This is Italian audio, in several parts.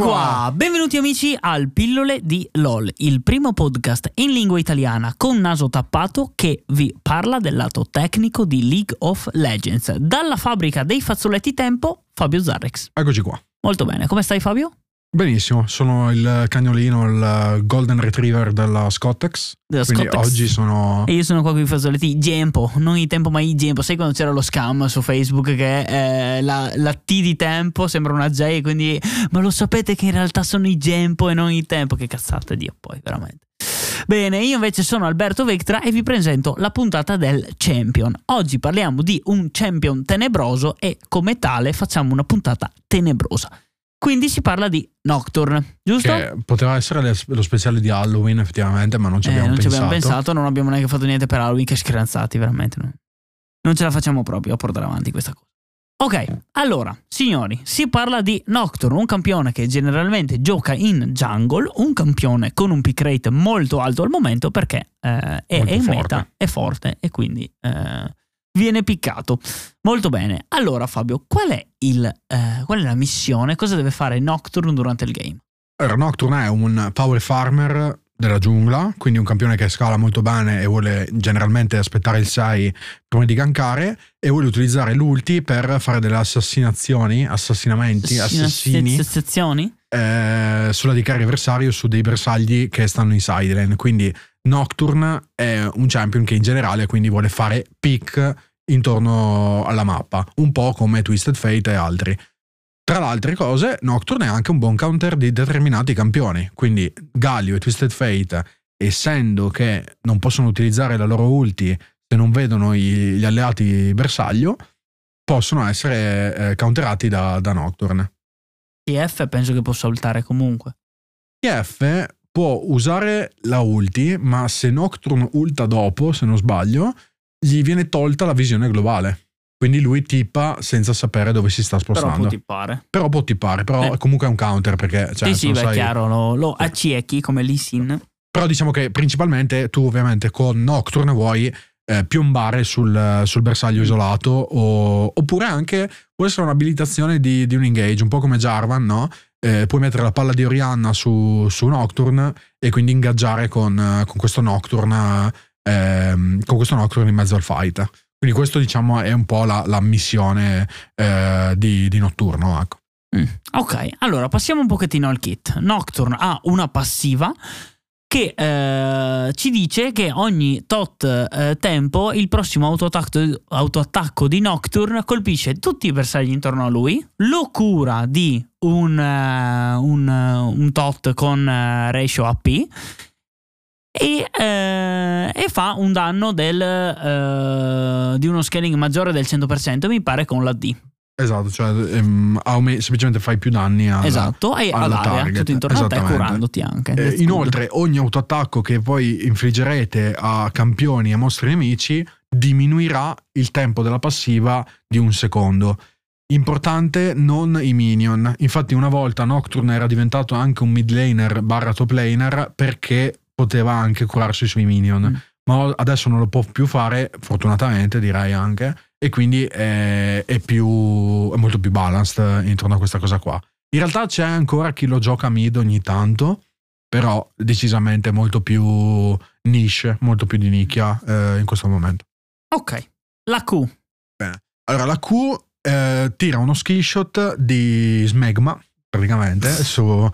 qua! Benvenuti amici al Pillole di LOL, il primo podcast in lingua italiana con naso tappato che vi parla del lato tecnico di League of Legends. Dalla fabbrica dei fazzoletti tempo, Fabio Zarrex. Eccoci qua. Molto bene, come stai Fabio? Benissimo, sono il cagnolino, il golden retriever della Scottex. Della quindi Scottex. oggi sono... E io sono qua con i fazzoletti Gempo, non i tempo ma i Gempo. Sai quando c'era lo scam su Facebook che eh, la, la T di tempo sembra una J e quindi... Ma lo sapete che in realtà sono i Gempo e non i tempo? Che cazzate Dio poi, veramente. Bene, io invece sono Alberto Vectra e vi presento la puntata del Champion. Oggi parliamo di un Champion tenebroso e come tale facciamo una puntata tenebrosa. Quindi si parla di Nocturne, giusto? Che poteva essere lo speciale di Halloween effettivamente, ma non ci Eh, abbiamo non ci pensato. abbiamo pensato, non abbiamo neanche fatto niente per Halloween, che screanzati, veramente. no. Non ce la facciamo proprio a portare avanti questa cosa. Ok, allora, signori, si parla di Nocturne, un campione che generalmente gioca in jungle, un campione con un pick rate molto alto al momento perché eh, è, è in meta, è forte e quindi eh, viene piccato. Molto bene. Allora, Fabio, qual è, il, eh, qual è la missione? Cosa deve fare Nocturne durante il game? Allora, Nocturne è un power farmer della giungla, quindi un campione che scala molto bene e vuole generalmente aspettare il 6 prima di gankare e vuole utilizzare l'ulti per fare delle assassinazioni, assassinamenti, assassini eh, sulla di carry avversario su dei bersagli che stanno in sidelane. Quindi Nocturne è un champion che in generale quindi vuole fare pick intorno alla mappa, un po' come Twisted Fate e altri. Tra le altre cose, Nocturne è anche un buon counter di determinati campioni, quindi Galio e Twisted Fate, essendo che non possono utilizzare la loro ulti se non vedono gli alleati bersaglio, possono essere eh, counterati da, da Nocturne. TF penso che possa ultare comunque. TF può usare la ulti, ma se Nocturne ulta dopo, se non sbaglio, gli viene tolta la visione globale. Quindi lui tippa senza sapere dove si sta Però spostando. può Però, tippare. può tippare, però Eh. comunque è un counter perché... Cioè, sì, sì, beh, sai- chiaro, lo, lo aciechi come Lee Sin. Però diciamo che principalmente tu ovviamente con Nocturne vuoi eh, piombare sul, sul bersaglio isolato o- oppure anche può essere un'abilitazione di, di un engage, un po' come Jarvan, no? Eh, puoi mettere la palla di Orianna su, su Nocturne e quindi ingaggiare con, con questo Nocturne ehm, con questo Nocturne in mezzo al fight. Quindi questo diciamo è un po' la, la missione eh, di, di Notturno. Ecco. Mm. Ok, allora passiamo un pochettino al kit. Nocturne ha una passiva che eh, ci dice che ogni tot eh, tempo il prossimo autoattacco, autoattacco di Nocturne colpisce tutti i bersagli intorno a lui, lo cura di un, eh, un, un tot con eh, ratio AP e, eh, e fa un danno del, eh, di uno scaling maggiore del 100%, mi pare con la D. Esatto, cioè ehm, semplicemente fai più danni alla, esatto, e alla all'area, target, tutto intorno a te, curandoti anche. Eh, inoltre, ogni autoattacco che voi infliggerete a campioni e mostri nemici diminuirà il tempo della passiva di un secondo. Importante non i minion. Infatti, una volta Nocturne era diventato anche un mid laner barra top laner perché poteva anche curarsi sui minion. Mm. Ma adesso non lo può più fare, fortunatamente direi anche. E quindi è, è più, è molto più balanced intorno a questa cosa qua. In realtà c'è ancora chi lo gioca mid ogni tanto, però decisamente molto più niche, molto più di nicchia eh, in questo momento. Ok, la Q. Allora, la Q eh, tira uno screenshot di Smegma, praticamente, su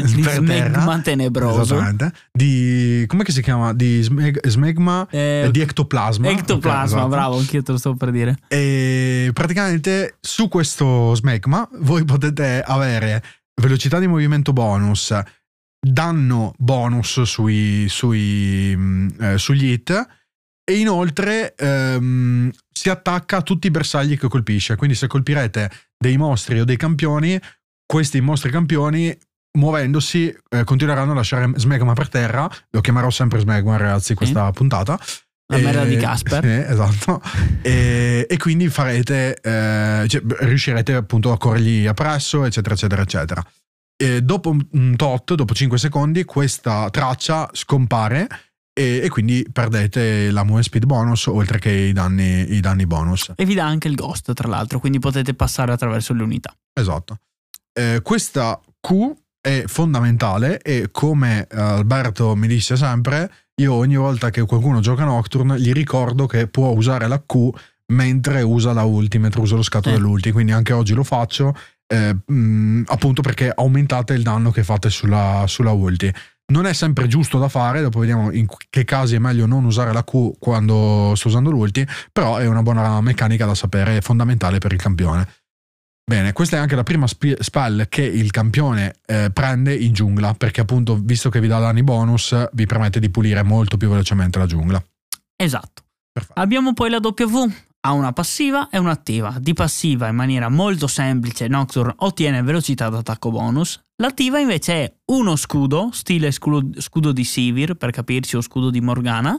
per terra. smegma tenebroso. Esattamente. Di, com'è che si chiama? Di smeg- Smegma, Eh, eh, di ectoplasma. ectoplasma, esatto. bravo, anch'io te lo stavo per dire. E praticamente su questo smegma voi potete avere velocità di movimento bonus, danno bonus sui, sui, mm, eh, sugli hit e inoltre ehm, si attacca a tutti i bersagli che colpisce. Quindi se colpirete dei mostri o dei campioni, questi mostri campioni muovendosi eh, continueranno a lasciare smegma per terra. Lo chiamerò sempre smegma ragazzi questa puntata. La E- merda di Casper. Sì, esatto. e, e quindi farete, eh, cioè, riuscirete appunto a corrergli appresso, eccetera, eccetera, eccetera. E dopo un- un tot, dopo 5 secondi, questa traccia scompare e, e quindi perdete la move speed bonus oltre che i danni, i danni bonus. E vi dà anche il ghost, tra l'altro, quindi potete passare attraverso le unità. Esatto. eh, questa Q è fondamentale e come eh, Alberto mi dice sempre, io ogni volta che qualcuno gioca Nocturne gli ricordo che può usare la Q mentre usa la ulti, mentre usa lo scatto Sì. dell'ulti, quindi anche oggi lo faccio eh, mh, appunto perché aumentate il danno che fate sulla, sulla ulti. Non è sempre giusto da fare, dopo vediamo in che casi è meglio non usare la Q quando sto usando l'ulti, però è una buona meccanica da sapere, è fondamentale per il campione. Bene, questa è anche la prima spi- spell che il campione eh, prende in giungla, perché appunto, visto che vi dà danni bonus, vi permette di pulire molto più velocemente la giungla. Esatto. Perfetto. Abbiamo poi la W. Ha una passiva e un'attiva. Di passiva, in maniera molto semplice, Nocturne ottiene velocità d'attacco bonus. L'attiva invece è uno scudo, stile scudo, scudo di Sivir, per capirci, o scudo di Morgana,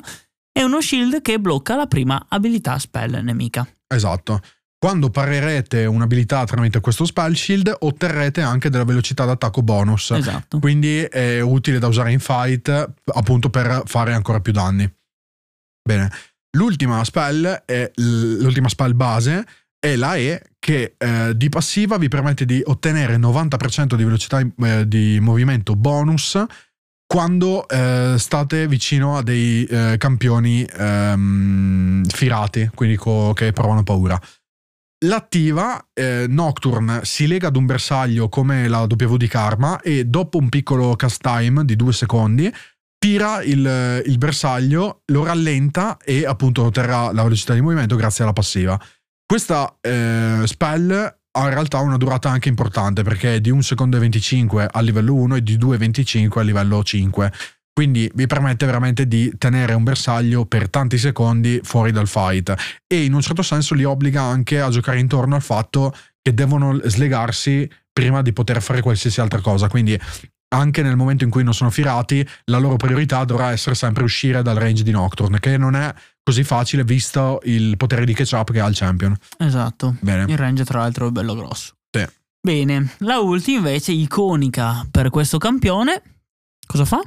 e uno shield che blocca la prima abilità spell nemica. Esatto. Quando parerete un'abilità tramite questo spell shield, otterrete anche della velocità d'attacco bonus. Esatto. Quindi è utile da usare in fight appunto per fare ancora più danni. Bene, l'ultima spell è l'ultima spell base è la E che eh, di passiva vi permette di ottenere 90% di velocità eh, di movimento bonus quando eh, state vicino a dei eh, campioni ehm, firati, quindi co- che provano paura. L'attiva eh, Nocturne si lega ad un bersaglio come la W di Karma e dopo un piccolo cast time di due secondi tira il, il bersaglio, lo rallenta e appunto otterrà la velocità di movimento grazie alla passiva. Questa eh, spell ha in realtà una durata anche importante perché è di 1 secondo e 25 a livello 1 e di 2,25 a livello 5. Quindi vi permette veramente di tenere un bersaglio per tanti secondi fuori dal fight e in un certo senso li obbliga anche a giocare intorno al fatto che devono slegarsi prima di poter fare qualsiasi altra cosa. Quindi anche nel momento in cui non sono firati, la loro priorità dovrà essere sempre uscire dal range di Nocturne, che non è così facile visto il potere di catch-up che ha il champion. Esatto. Bene. Il range, tra l'altro, è bello grosso. Sì. Bene, la ulti invece iconica per questo campione. Cosa fa?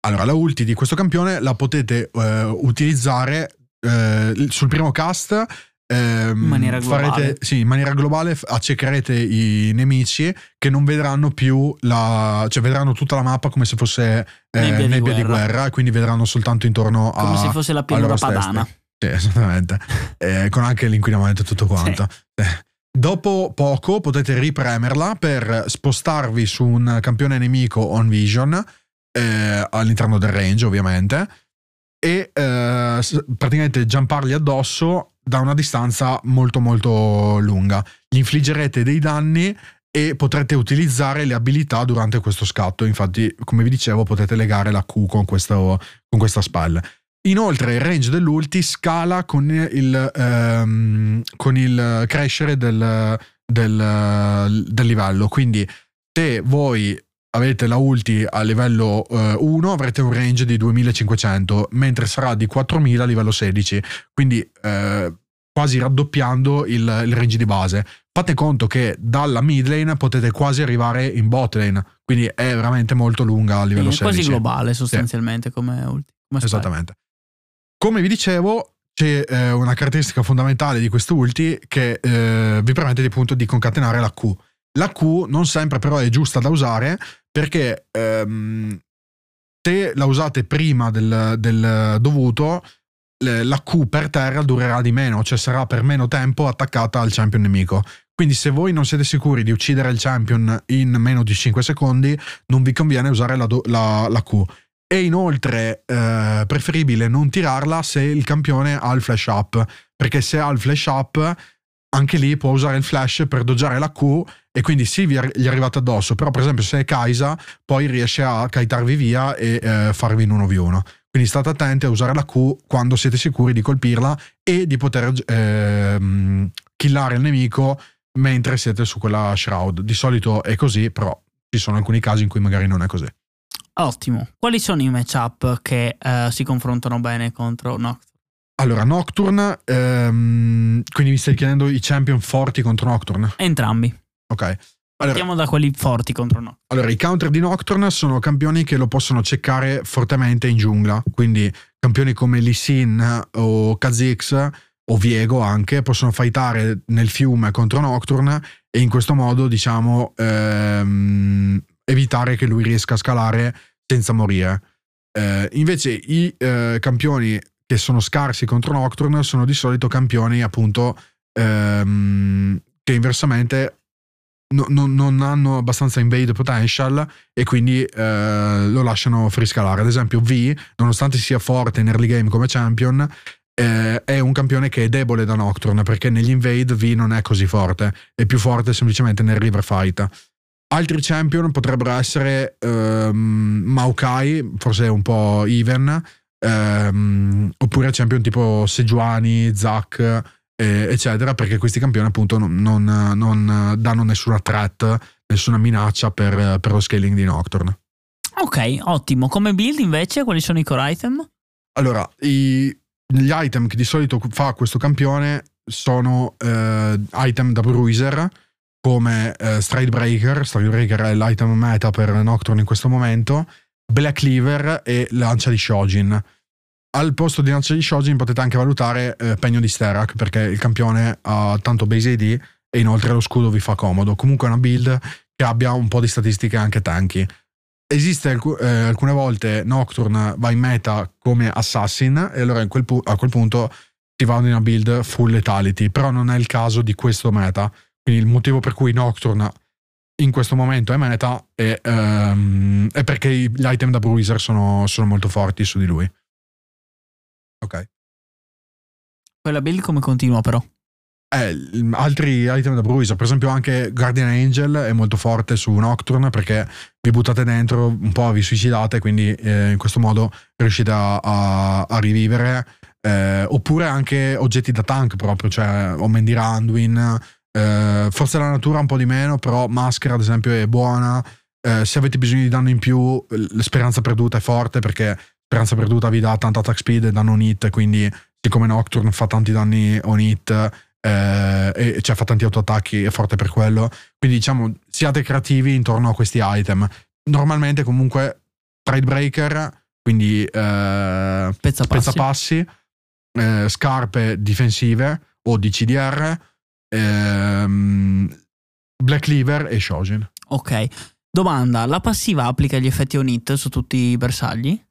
Allora, la ulti di questo campione la potete eh, utilizzare eh, sul primo cast. ehm, In maniera globale. farete- sì, in maniera globale accecherete i nemici che non vedranno più la. cioè vedranno tutta la mappa come se fosse eh, Nebbia nebbia, di di, guerra. guerra. e quindi vedranno soltanto intorno a. Come se fosse la stessi. padana. Sì, esattamente. Eh, con anche l'inquinamento e tutto quanto. Eh. Dopo poco potete ripremerla per spostarvi su un campione nemico on vision eh, all'interno del range, ovviamente, e eh, praticamente jumpargli addosso da una distanza molto molto lunga. Gli infliggerete dei danni e potrete utilizzare le abilità durante questo scatto. Infatti, come vi dicevo, potete legare la Q con, questo, con questa spell. Inoltre il range dell'ulti scala con il, ehm, con il crescere del, del- del livello. Quindi se voi avete la ulti a livello 1 avrete un range di 2500, mentre sarà di 4000 a livello 16. Quindi eh, quasi raddoppiando il, il range di base. Fate conto che dalla mid lane potete quasi arrivare in bot lane, quindi è veramente molto lunga a livello È 16. quasi globale sostanzialmente come ulti. come. Esattamente. Come vi dicevo, c'è eh, una caratteristica fondamentale di questo ulti che eh, vi permette di, appunto di concatenare la Q. La Q non sempre però è giusta da usare perché ehm, se la usate prima del, del dovuto, la Q per terra durerà di meno, cioè sarà per meno tempo attaccata al champion nemico. Quindi se voi non siete sicuri di uccidere il champion in meno di 5 secondi, non vi conviene usare la, la- la Q. E inoltre eh, preferibile non tirarla se il campione ha il flash up, perché se ha il flash up anche lì può usare il flash per doggiare la Q e quindi sì gli arrivate addosso, però per esempio se è Kaisa poi riesce a kitarvi via e eh, farvi in 1v1. Quindi state attenti a usare la Q quando siete sicuri di colpirla e di poter ehm, killare il nemico mentre siete su quella shroud. Di solito è così, però ci sono alcuni casi in cui magari non è così. Ottimo. Quali sono i matchup che eh, si confrontano bene contro Nocturne? Allora, Nocturne, ehm, quindi mi stai chiedendo i champion forti contro Nocturne? Entrambi. Ok. Allora, Partiamo da quelli forti contro Nocturne. allora, i counter di Nocturne sono campioni che lo possono ceccare fortemente in giungla, quindi campioni come Lee Sin o Kha'Zix o Viego anche possono fightare nel fiume contro Nocturne e in questo modo diciamo ehm, evitare che lui riesca a scalare senza morire. Eh, invece i eh, campioni che sono scarsi contro Nocturne sono di solito campioni appunto ehm, che inversamente no, no, non hanno abbastanza invade potential e quindi eh, lo lasciano friscalare. Ad esempio V, nonostante sia forte in early game come champion, eh, è un campione che è debole da Nocturne perché negli invade V non è così forte, è più forte semplicemente nel river fight. Altri champion potrebbero essere ehm, Maokai, forse un po' even, ehm, oppure champion tipo Sejuani, Zack, eh, eccetera, perché questi campioni appunto non, non, non, danno nessuna threat, nessuna minaccia per, per lo scaling di Nocturne. Ok, ottimo. Come build invece, quali sono i core item? Allora, i, gli item che di solito fa questo campione sono eh, item da bruiser come eh, Stride Breaker, Stride Breaker è l'item meta per Nocturne in questo momento, Black Cleaver e Lancia di Shojin. Al posto di di Shojin potete anche valutare eh, Pegno di Sterak perché il campione ha tanto base AD e inoltre lo scudo vi fa comodo. Comunque è una build che abbia un po' di statistiche anche tanky. Esiste alc- eh, alcune volte Nocturne va in meta come assassin e allora quel pu- a quel punto si va in una build full lethality, però non è il caso di questo meta. Quindi il motivo per cui Nocturne in questo momento è meta è, um, è perché gli item da bruiser sono, sono molto forti su di lui. Ok. Quella build come continua però? Eh, altri item da bruiser, per esempio anche Guardian Angel è molto forte su Nocturne perché vi buttate dentro, un po' vi suicidate, quindi eh, in questo modo riuscite a, a, a rivivere. Eh, oppure anche oggetti da tank proprio, cioè Omen di Randuin, eh, forse la natura un po' di meno, però Maschera ad esempio è buona. Eh, se avete bisogno di danno in più, l'esperanza perduta è forte perché speranza perduta vi dà tanta attack speed e danno on hit, quindi siccome Nocturne fa tanti danni on hit eh, e cioè fa tanti autoattacchi, è forte per quello. Quindi diciamo, siate creativi intorno a questi item. Normalmente comunque Tradebreaker, quindi eh, Pezzapassi, pezzapassi eh, scarpe difensive o di CDR, ehm, Black Cleaver e Shojin. Ok. Domanda, la passiva applica gli effetti on hit su tutti i bersagli?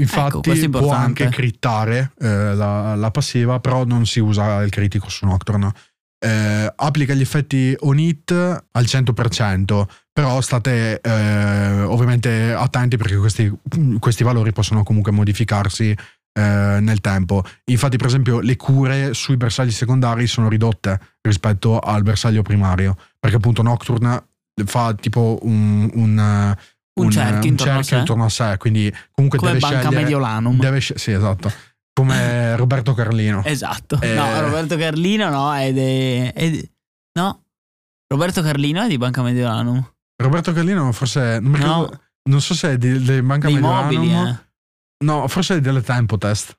Infatti ecco, può anche crittare eh, la, la, passiva, però non si usa il critico su Nocturne. Eh, applica gli effetti on hit al 100%, però state eh, ovviamente attenti perché questi, questi, valori possono comunque modificarsi eh, nel tempo. Infatti, per esempio, le cure sui bersagli secondari sono ridotte rispetto al bersaglio primario, perché appunto Nocturne fa tipo un, un un, un cerchio, intorno, cerchio a intorno, a sé. Quindi, comunque Come deve Banca. Mediolanum. Deve, sì, esatto. Come Roberto Carlino. Esatto. Eh, no, Roberto Carlino no, è, de, è de, No. Roberto Carlino è di Banca Mediolanum. Roberto Carlino forse. Non, no. non so se è di, di Banca Dei Mediolanum. mobili, eh. No, forse è delle Tempo Test.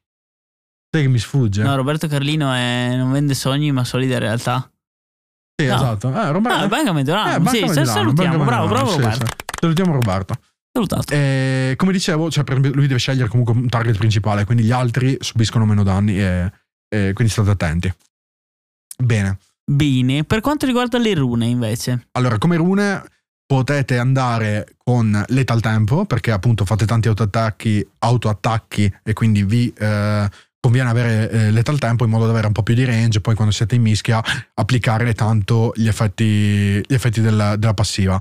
Sai che mi sfugge. No, Roberto Carlino è, non vende sogni, ma solide realtà. Sì, no. esatto. Eh, Roberto, ah, Banca Mediolanum. eh, Banca sì, Mediolanum, salutiamo. Banca bravo, bravo Mediolanum, Roberto. Sì, sì. Salutiamo Roberto. Salutato. E, come dicevo, cioè, lui deve scegliere comunque un target principale, quindi gli altri subiscono meno danni e, e quindi state attenti. Bene. Bene, per quanto riguarda le rune invece. Allora, come rune potete andare con Lethal Tempo perché appunto fate tanti autoattacchi, autoattacchi e quindi vi eh, conviene avere eh, Lethal Tempo in modo da avere un po' più di range poi quando siete in mischia applicare tanto gli effetti, gli effetti della, della passiva.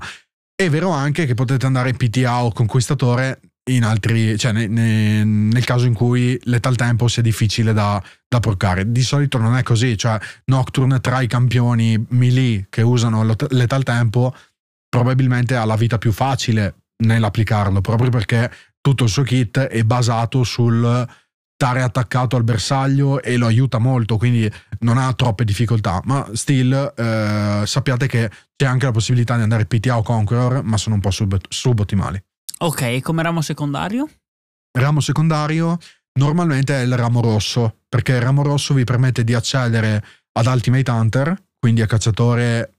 È vero anche che potete andare PTA o Conquistatore in altri, cioè ne, ne, nel caso in cui Lethal Tempo sia difficile da, da procare. Di solito non è così, cioè Nocturne tra i campioni melee che usano Lethal Tempo probabilmente ha la vita più facile nell'applicarlo, proprio perché tutto il suo kit è basato sul stare attaccato al bersaglio e lo aiuta molto, quindi non ha troppe difficoltà. Ma still eh, sappiate che c'è anche la possibilità di andare PTA o Conqueror, ma sono un po' sub- subottimali. Ok, come ramo secondario? Ramo secondario normalmente è il ramo rosso, perché il ramo rosso vi permette di accedere ad Ultimate Hunter, quindi a cacciatore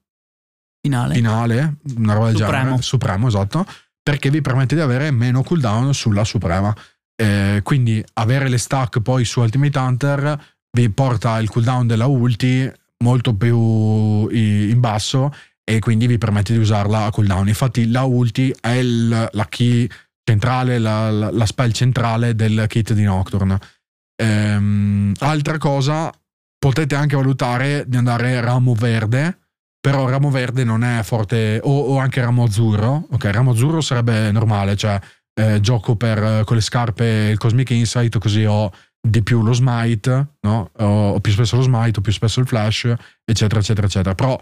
finale, finale una roba del Supremo. genere, supremo, esatto, perché vi permette di avere meno cooldown sulla suprema. Eh, quindi avere le stack poi su Ultimate Hunter vi porta il cooldown della ulti molto più in basso e quindi vi permette di usarla a cooldown. Infatti la ulti è il, la key centrale, la, la, la, spell centrale del kit di Nocturne. Ehm, altra cosa, potete anche valutare di andare ramo verde, però ramo verde non è forte, o, o anche ramo azzurro. Ok, ramo azzurro sarebbe normale, cioè eh, gioco per, con le scarpe il Cosmic Insight, così ho di più lo smite, no? o più spesso lo smite, o più spesso il flash, eccetera, eccetera, eccetera. Però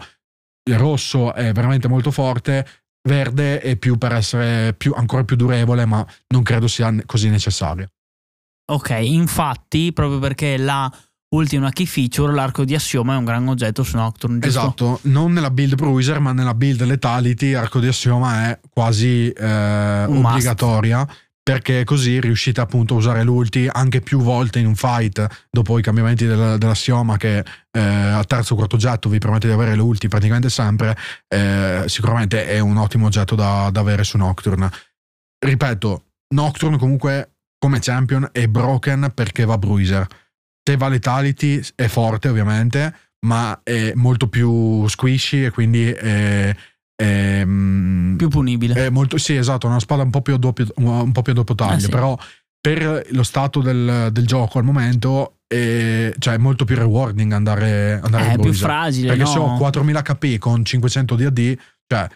il rosso è veramente molto forte, verde è più per essere più, ancora più durevole, ma non credo sia così necessario. Ok, infatti, proprio perché la ultima key feature, l'arco di assioma è un gran oggetto su Nocturne. Giusto? Esatto, non nella build Bruiser, ma nella build Lethality, l'arco di assioma è quasi eh, obbligatoria. Must perché così riuscite appunto a usare l'ulti anche più volte in un fight dopo i cambiamenti del, dell'assioma che eh, a terzo o quarto oggetto vi permette di avere l'ulti praticamente sempre eh, sicuramente è un ottimo oggetto da, da, avere su Nocturne ripeto Nocturne comunque come champion è broken perché va bruiser se va letality è forte ovviamente ma è molto più squishy e quindi è, è, ehm, più punibile. È molto, sì, esatto, una spada un po' più a doppio, un po più a doppio taglio, eh sì. però per lo stato del, del gioco al momento è, cioè, è molto più rewarding andare, andare è più fragile perché no? se ho 4000 HP con 500 di AD cioè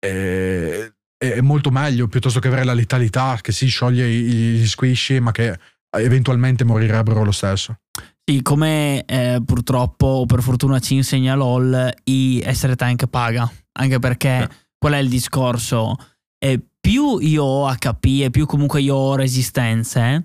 è, è, molto meglio piuttosto che avere la letalità che si scioglie gli squishy ma che eventualmente morirebbero lo stesso sì, come eh, purtroppo o per fortuna ci insegna LOL, i essere tank paga. Anche perché sì. qual è il discorso? E più io ho HP e più comunque io ho resistenze,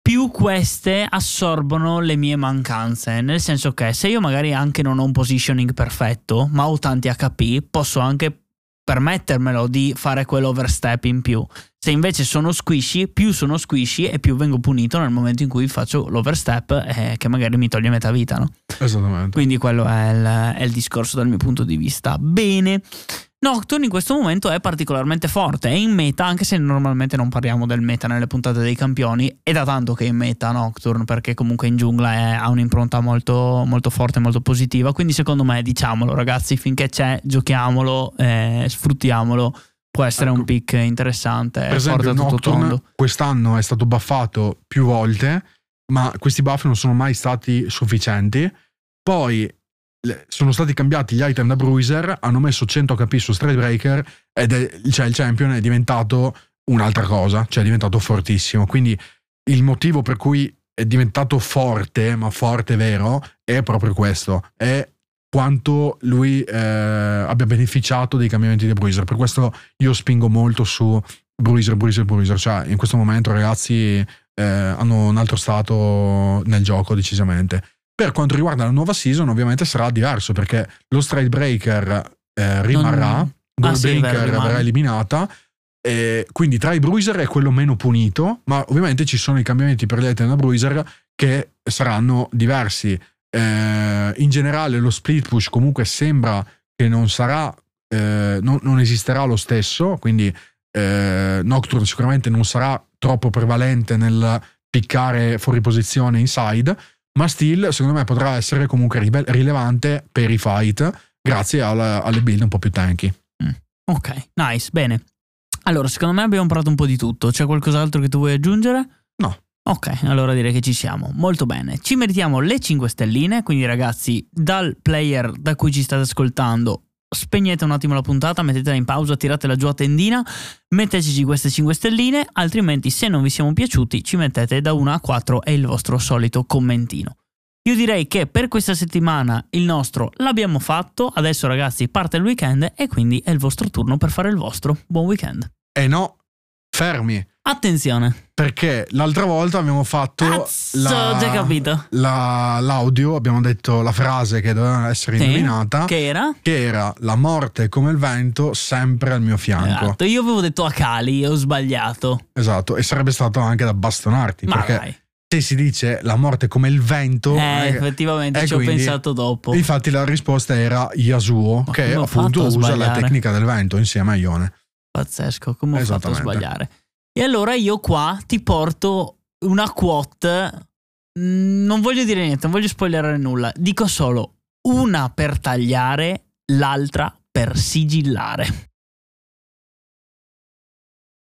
più queste assorbono le mie mancanze. Nel senso che se io magari anche non ho un positioning perfetto, ma ho tanti HP, posso anche permettermelo di fare quell'overstep in più. Se invece sono squishy, più sono squishy e più vengo punito nel momento in cui faccio l'overstep eh, che magari mi toglie metà vita, no? Esattamente. Quindi quello è il, è il discorso dal mio punto di vista. Bene. Nocturne in questo momento è particolarmente forte, è in meta, anche se normalmente non parliamo del meta nelle puntate dei campioni, è da tanto che è in meta Nocturne, perché comunque in giungla è, ha un'impronta molto, molto forte, molto positiva, quindi secondo me diciamolo ragazzi, finché c'è giochiamolo, eh, sfruttiamolo, può essere ecco. un pick interessante, per esempio Nocturne quest'anno è stato buffato più volte, ma questi buff non sono mai stati sufficienti, poi sono stati cambiati gli item da Bruiser, hanno messo 100 HP su Breaker ed è, cioè, il champion è diventato un'altra cosa, cioè è diventato fortissimo. Quindi il motivo per cui è diventato forte, ma forte vero, è proprio questo, è quanto lui eh, abbia beneficiato dei cambiamenti di Bruiser. Per questo io spingo molto su Bruiser, Bruiser, Bruiser. Cioè, in questo momento, ragazzi, eh, hanno un altro stato nel gioco, decisamente. Per quanto riguarda la nuova season, ovviamente sarà diverso perché lo Stride Breaker eh, rimarrà, non... Goldbreaker ah, sì, verrà eliminata. E quindi tra i Bruiser è quello meno punito, ma ovviamente ci sono i cambiamenti per gli item da Bruiser che saranno diversi. Eh, in generale, lo split push comunque sembra che non sarà, eh, non, non, esisterà lo stesso. Quindi eh, Nocturne sicuramente non sarà troppo prevalente nel piccare fuori posizione inside ma still secondo me potrà essere comunque rilevante per i fight grazie alla, alle build un po' più tanky. Mm. Ok, nice, bene. Allora, secondo me abbiamo parlato un po' di tutto. C'è qualcos'altro che tu vuoi aggiungere? No. Ok, allora direi che ci siamo. Molto bene. Ci meritiamo le 5 stelline, quindi ragazzi, dal player da cui ci state ascoltando spegnete un attimo la puntata, mettetela in pausa, tiratela giù a tendina, metteteci queste 5 stelline, altrimenti se non vi siamo piaciuti ci mettete da 1 a 4 e il vostro solito commentino. Io direi che per questa settimana il nostro l'abbiamo fatto, adesso ragazzi parte il weekend e quindi è il vostro turno per fare il vostro. Buon weekend. Eh no, fermi. Attenzione. Perché l'altra volta abbiamo fatto Azzo, la, già capito. La, l'audio, abbiamo detto la frase che doveva essere sì, indovinata. Che era? Che era la morte come il vento sempre al mio fianco. Esatto, io avevo detto a Cali, ho sbagliato. Esatto, e sarebbe stato anche da bastonarti. Ma perché vai. se si dice la morte come il vento... Eh, effettivamente ci quindi, ho pensato dopo. Infatti la risposta era Yasuo, Ma che appunto usa la tecnica del vento insieme a Ione. Pazzesco, come ho fatto a sbagliare? E allora io qua ti porto una quote. Mm, non voglio dire niente, non voglio spoilerare nulla. Dico solo una per tagliare, l'altra per sigillare.